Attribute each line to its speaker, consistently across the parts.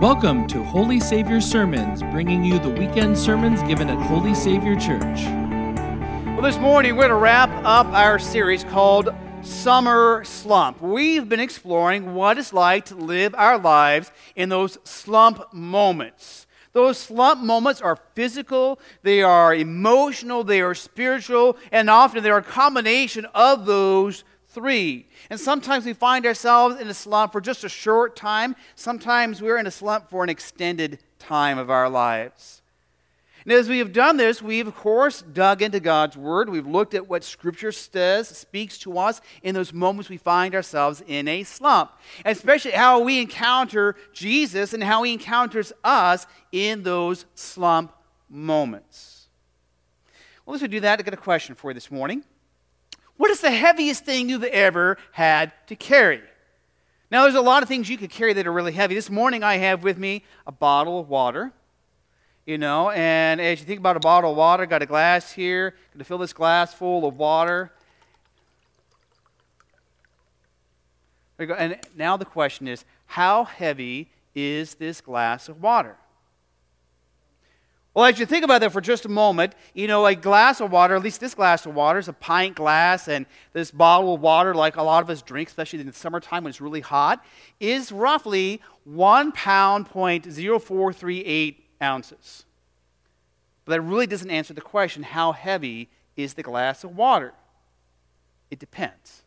Speaker 1: Welcome to Holy Savior Sermons, bringing you the weekend sermons given at Holy Savior Church.
Speaker 2: Well, this morning we're going to wrap up our series called Summer Slump. We've been exploring what it's like to live our lives in those slump moments. Those slump moments are physical, they are emotional, they are spiritual, and often they are a combination of those three. And sometimes we find ourselves in a slump for just a short time. Sometimes we're in a slump for an extended time of our lives. And as we have done this, we've, of course, dug into God's Word. We've looked at what Scripture says, speaks to us in those moments we find ourselves in a slump. And especially how we encounter Jesus and how He encounters us in those slump moments. Well, as we do that, I got a question for you this morning. What is the heaviest thing you've ever had to carry? Now, there's a lot of things you could carry that are really heavy. This morning, I have with me a bottle of water, you know, and as you think about a bottle of water, got a glass here, going to fill this glass full of water. There you go. And now the question is, how heavy is this glass of water? Well, as you think about that for just a moment, you know, a glass of water, at least this glass of water, is a pint glass, and this bottle of water, like a lot of us drink, especially in the summertime when it's really hot, is roughly one pound point zero four three eight ounces. But that really doesn't answer the question how heavy is the glass of water? It depends.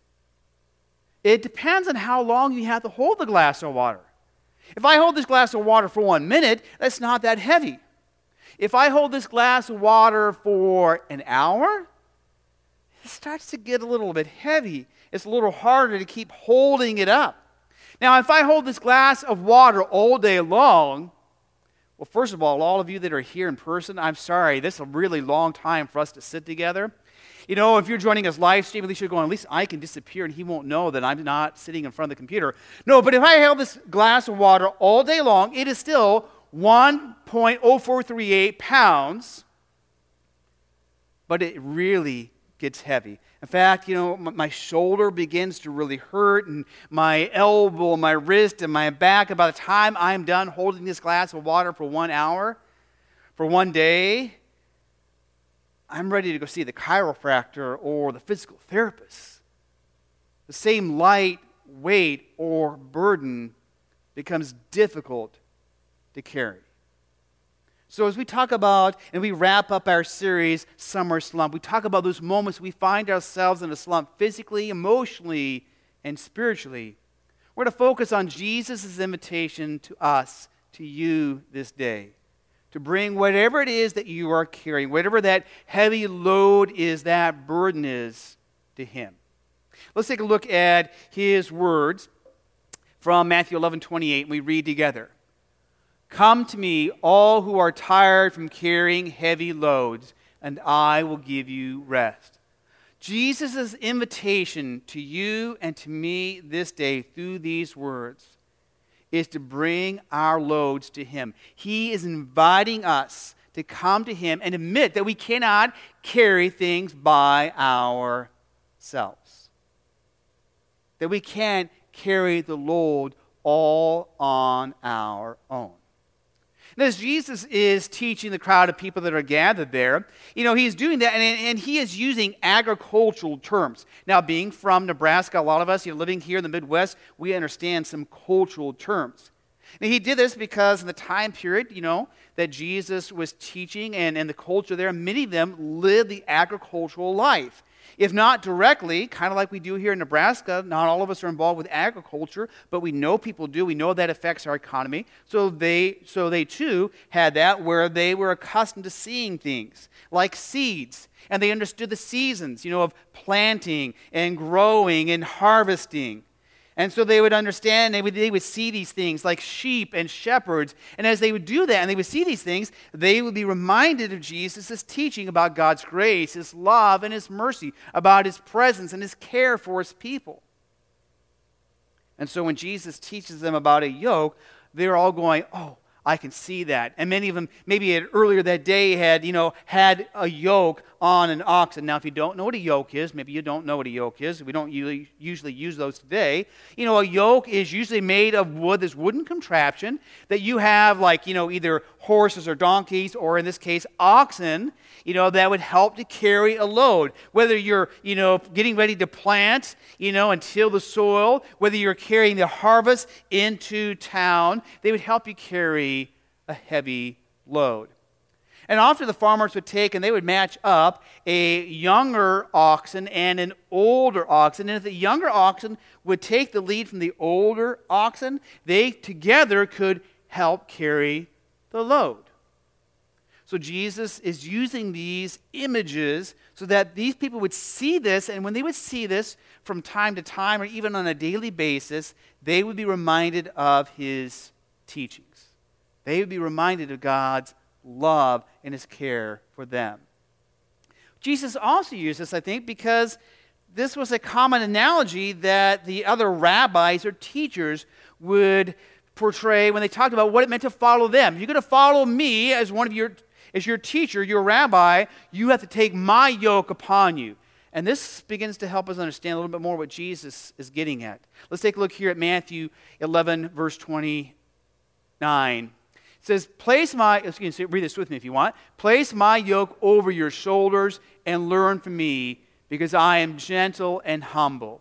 Speaker 2: It depends on how long you have to hold the glass of water. If I hold this glass of water for one minute, that's not that heavy. If I hold this glass of water for an hour, it starts to get a little bit heavy. It's a little harder to keep holding it up. Now, if I hold this glass of water all day long, well, first of all, all of you that are here in person, I'm sorry, this is a really long time for us to sit together. You know, if you're joining us live stream, at least you're going, at least I can disappear and he won't know that I'm not sitting in front of the computer. No, but if I held this glass of water all day long, it is still 1.0438 pounds, but it really gets heavy. In fact, you know, my shoulder begins to really hurt, and my elbow, my wrist, and my back. And by the time I'm done holding this glass of water for one hour, for one day, I'm ready to go see the chiropractor or the physical therapist. The same light weight or burden becomes difficult to carry. So, as we talk about and we wrap up our series, Summer Slump, we talk about those moments we find ourselves in a slump physically, emotionally, and spiritually. We're to focus on Jesus' invitation to us, to you this day, to bring whatever it is that you are carrying, whatever that heavy load is, that burden is, to Him. Let's take a look at His words from Matthew 11 28, and we read together. Come to me, all who are tired from carrying heavy loads, and I will give you rest. Jesus' invitation to you and to me this day through these words is to bring our loads to Him. He is inviting us to come to Him and admit that we cannot carry things by ourselves, that we can't carry the load all on our own. And as Jesus is teaching the crowd of people that are gathered there, you know, he's doing that and, and he is using agricultural terms. Now, being from Nebraska, a lot of us, you know, living here in the Midwest, we understand some cultural terms. And he did this because in the time period, you know, that Jesus was teaching and, and the culture there, many of them lived the agricultural life. If not directly, kind of like we do here in Nebraska, not all of us are involved with agriculture, but we know people do. We know that affects our economy. So they, so they too had that where they were accustomed to seeing things like seeds. And they understood the seasons, you know, of planting and growing and harvesting. And so they would understand, they would, they would see these things like sheep and shepherds. And as they would do that and they would see these things, they would be reminded of Jesus' teaching about God's grace, his love, and his mercy, about his presence and his care for his people. And so when Jesus teaches them about a yoke, they're all going, Oh, I can see that. And many of them, maybe earlier that day, had, you know, had a yoke on an oxen. Now, if you don't know what a yoke is, maybe you don't know what a yoke is. We don't usually, usually use those today. You know, a yoke is usually made of wood, this wooden contraption that you have, like, you know, either horses or donkeys, or in this case, oxen, you know, that would help to carry a load. Whether you're, you know, getting ready to plant, you know, and till the soil, whether you're carrying the harvest into town, they would help you carry a heavy load. And often the farmers would take and they would match up a younger oxen and an older oxen. And if the younger oxen would take the lead from the older oxen, they together could help carry the load. So Jesus is using these images so that these people would see this, and when they would see this from time to time or even on a daily basis, they would be reminded of his teachings. They would be reminded of God's love and his care for them. Jesus also used this, I think, because this was a common analogy that the other rabbis or teachers would portray when they talked about what it meant to follow them. If you're going to follow me as one of your as your teacher, your rabbi, you have to take my yoke upon you. And this begins to help us understand a little bit more what Jesus is getting at. Let's take a look here at Matthew 11, verse 29. It says, Place my, excuse me, read this with me if you want. Place my yoke over your shoulders and learn from me, because I am gentle and humble.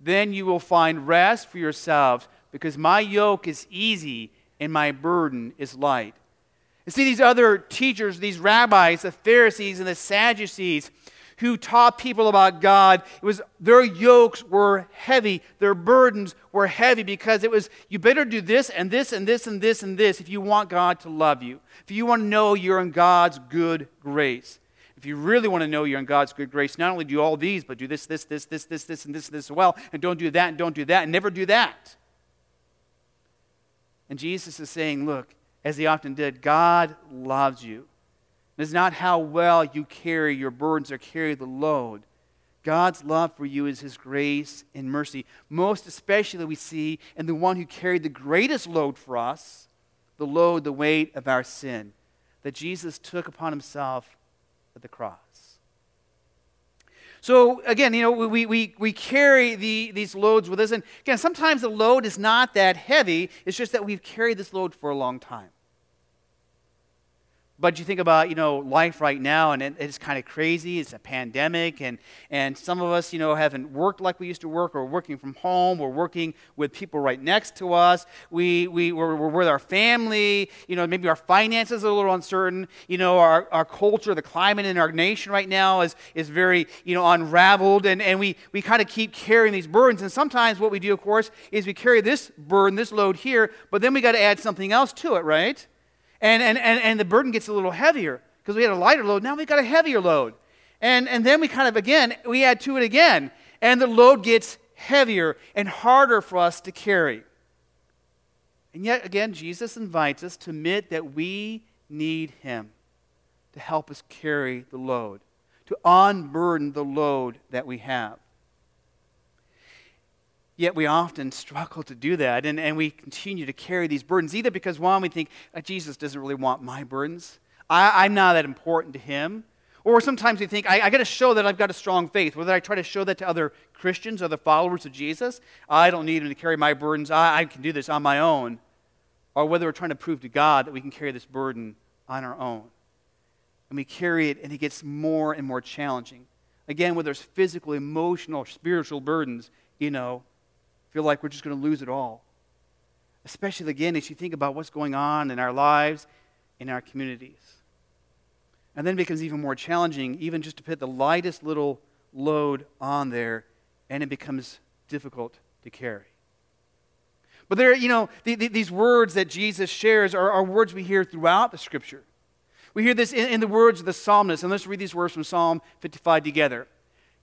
Speaker 2: Then you will find rest for yourselves, because my yoke is easy and my burden is light. You see, these other teachers, these rabbis, the Pharisees and the Sadducees, who taught people about God, it was their yokes were heavy, their burdens were heavy because it was you better do this and this and this and this and this if you want God to love you. If you want to know you're in God's good grace. If you really want to know you're in God's good grace, not only do all these, but do this, this, this, this, this, this, and this, this as well, and don't do that, and don't do that, and never do that. And Jesus is saying, look, as he often did, God loves you. It's not how well you carry your burdens or carry the load. God's love for you is his grace and mercy. Most especially, we see in the one who carried the greatest load for us the load, the weight of our sin that Jesus took upon himself at the cross. So, again, you know, we, we, we carry the, these loads with us. And again, sometimes the load is not that heavy, it's just that we've carried this load for a long time. But you think about, you know, life right now, and it, it's kind of crazy. It's a pandemic, and, and some of us, you know, haven't worked like we used to work, or working from home, or working with people right next to us. We, we, we're, we're with our family. You know, maybe our finances are a little uncertain. You know, our, our culture, the climate in our nation right now is, is very, you know, unraveled, and, and we, we kind of keep carrying these burdens. And sometimes what we do, of course, is we carry this burden, this load here, but then we got to add something else to it, right? And, and, and, and the burden gets a little heavier because we had a lighter load. Now we've got a heavier load. And, and then we kind of, again, we add to it again. And the load gets heavier and harder for us to carry. And yet, again, Jesus invites us to admit that we need Him to help us carry the load, to unburden the load that we have. Yet we often struggle to do that, and, and we continue to carry these burdens, either because, one, we think, oh, Jesus doesn't really want my burdens. I, am not that important to him. Or sometimes we think, I, I got to show that I've got a strong faith. Whether I try to show that to other Christians, other followers of Jesus, I don't need him to carry my burdens. I, I can do this on my own. Or whether we're trying to prove to God that we can carry this burden on our own. And we carry it, and it gets more and more challenging. Again, whether it's physical, emotional, spiritual burdens, you know, feel like we're just going to lose it all. Especially, again, as you think about what's going on in our lives, in our communities. And then it becomes even more challenging, even just to put the lightest little load on there, and it becomes difficult to carry. But there, you know, the, the, these words that Jesus shares are, are, words we hear throughout the scripture. We hear this in, in the words of the psalmist, and let's read these words from Psalm 55 together.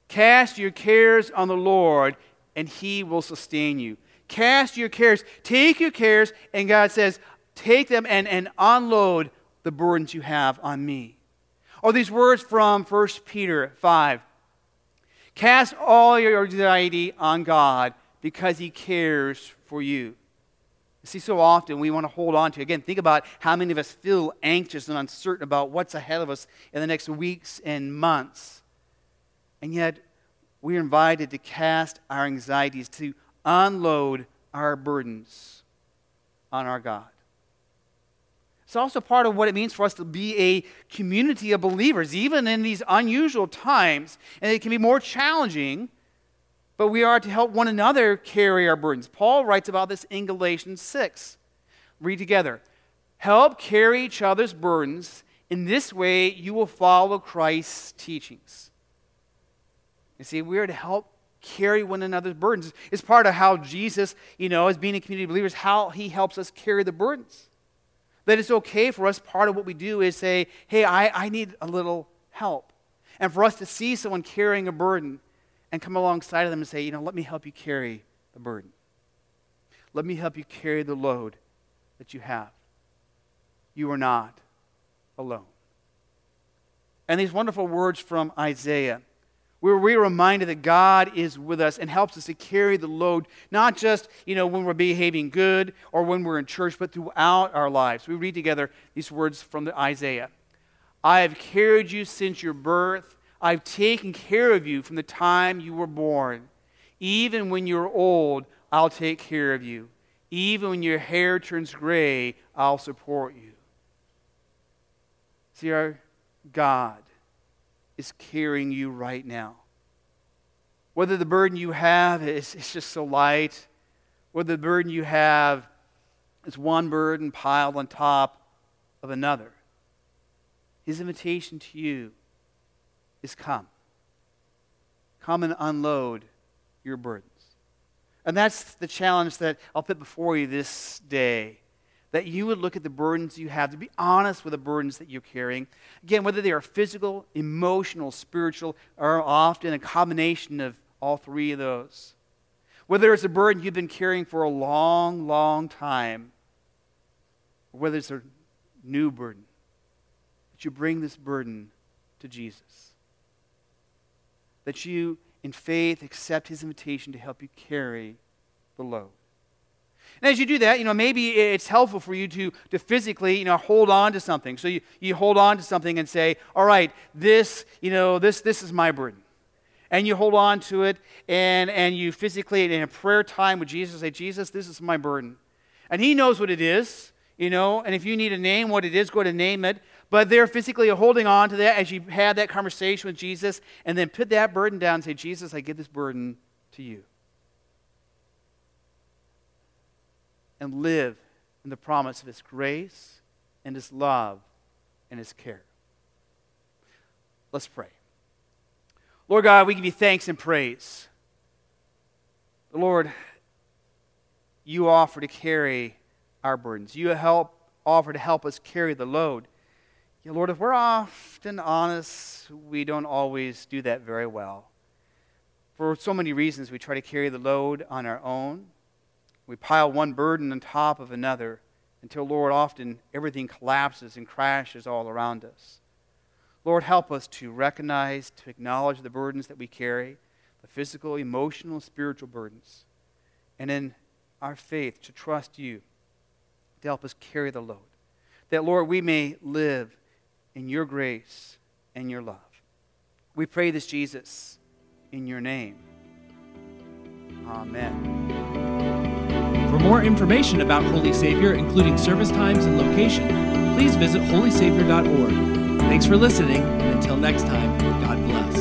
Speaker 2: Cast your cares on the Lord, and He will sustain you. Cast your cares, take your cares, and God says, take them and, and unload the burdens you have on me. Or these words from 1 Peter 5 Cast all your anxiety on God because He cares for you. See, so often we want to hold on to. Again, think about how many of us feel anxious and uncertain about what's ahead of us in the next weeks and months. And yet, we are invited to cast our anxieties, to unload our burdens on our God. It's also part of what it means for us to be a community of believers, even in these unusual times. And it can be more challenging but we are to help one another carry our burdens. Paul writes about this in Galatians 6. Read together. Help carry each other's burdens. In this way, you will follow Christ's teachings. You see, we are to help carry one another's burdens. It's part of how Jesus, you know, as being a community of believers, how he helps us carry the burdens. That it's okay for us, part of what we do is say, hey, I, I need a little help. And for us to see someone carrying a burden and come alongside of them and say, you know, let me help you carry the burden. Let me help you carry the load that you have. You are not alone. And these wonderful words from Isaiah, where we're reminded that God is with us and helps us to carry the load, not just, you know, when we're behaving good or when we're in church, but throughout our lives. We read together these words from the Isaiah. I have carried you since your birth. I've taken care of you from the time you were born. Even when you're old, I'll take care of you. Even when your hair turns gray, I'll support you. See, our God is carrying you right now. Whether the burden you have is, is just so light, whether the burden you have is one burden piled on top of another, his invitation to you is come. Come and unload your burdens. And that's the challenge that I'll put before you this day. That you would look at the burdens you have, to be honest with the burdens that you're carrying. Again, whether they are physical, emotional, spiritual, or often a combination of all three of those. Whether it's a burden you've been carrying for a long, long time, or whether it's a new burden, that you bring this burden to Jesus that you, in faith, accept his invitation to help you carry the load. And as you do that, you know, maybe it's helpful for you to, to physically, you know, hold on to something. So you, you hold on to something and say, all right, this, you know, this, this is my burden. And you hold on to it and, and you physically, in a prayer time with Jesus, say, Jesus, this is my burden. And he knows what it is, you know, and if you need a name, what it is, go and name it. But they're physically holding on to that as you had that conversation with Jesus, and then put that burden down and say, Jesus, I give this burden to you. And live in the promise of His grace and His love and His care. Let's pray. Lord God, we give you thanks and praise. Lord, you offer to carry our burdens. You help offer to help us carry the load. Yeah, Lord, if we're often honest, we don't always do that very well. For so many reasons, we try to carry the load on our own. We pile one burden on top of another until, Lord, often everything collapses and crashes all around us. Lord, help us to recognize, to acknowledge the burdens that we carry, the physical, emotional, spiritual burdens. And in our faith, to trust you to help us carry the load. That, Lord, we may live in your grace and your love. We pray this, Jesus, in your name. Amen.
Speaker 1: For more information about Holy Savior, including service times and location, please visit holysavior.org. Thanks for listening, and until next time, God bless.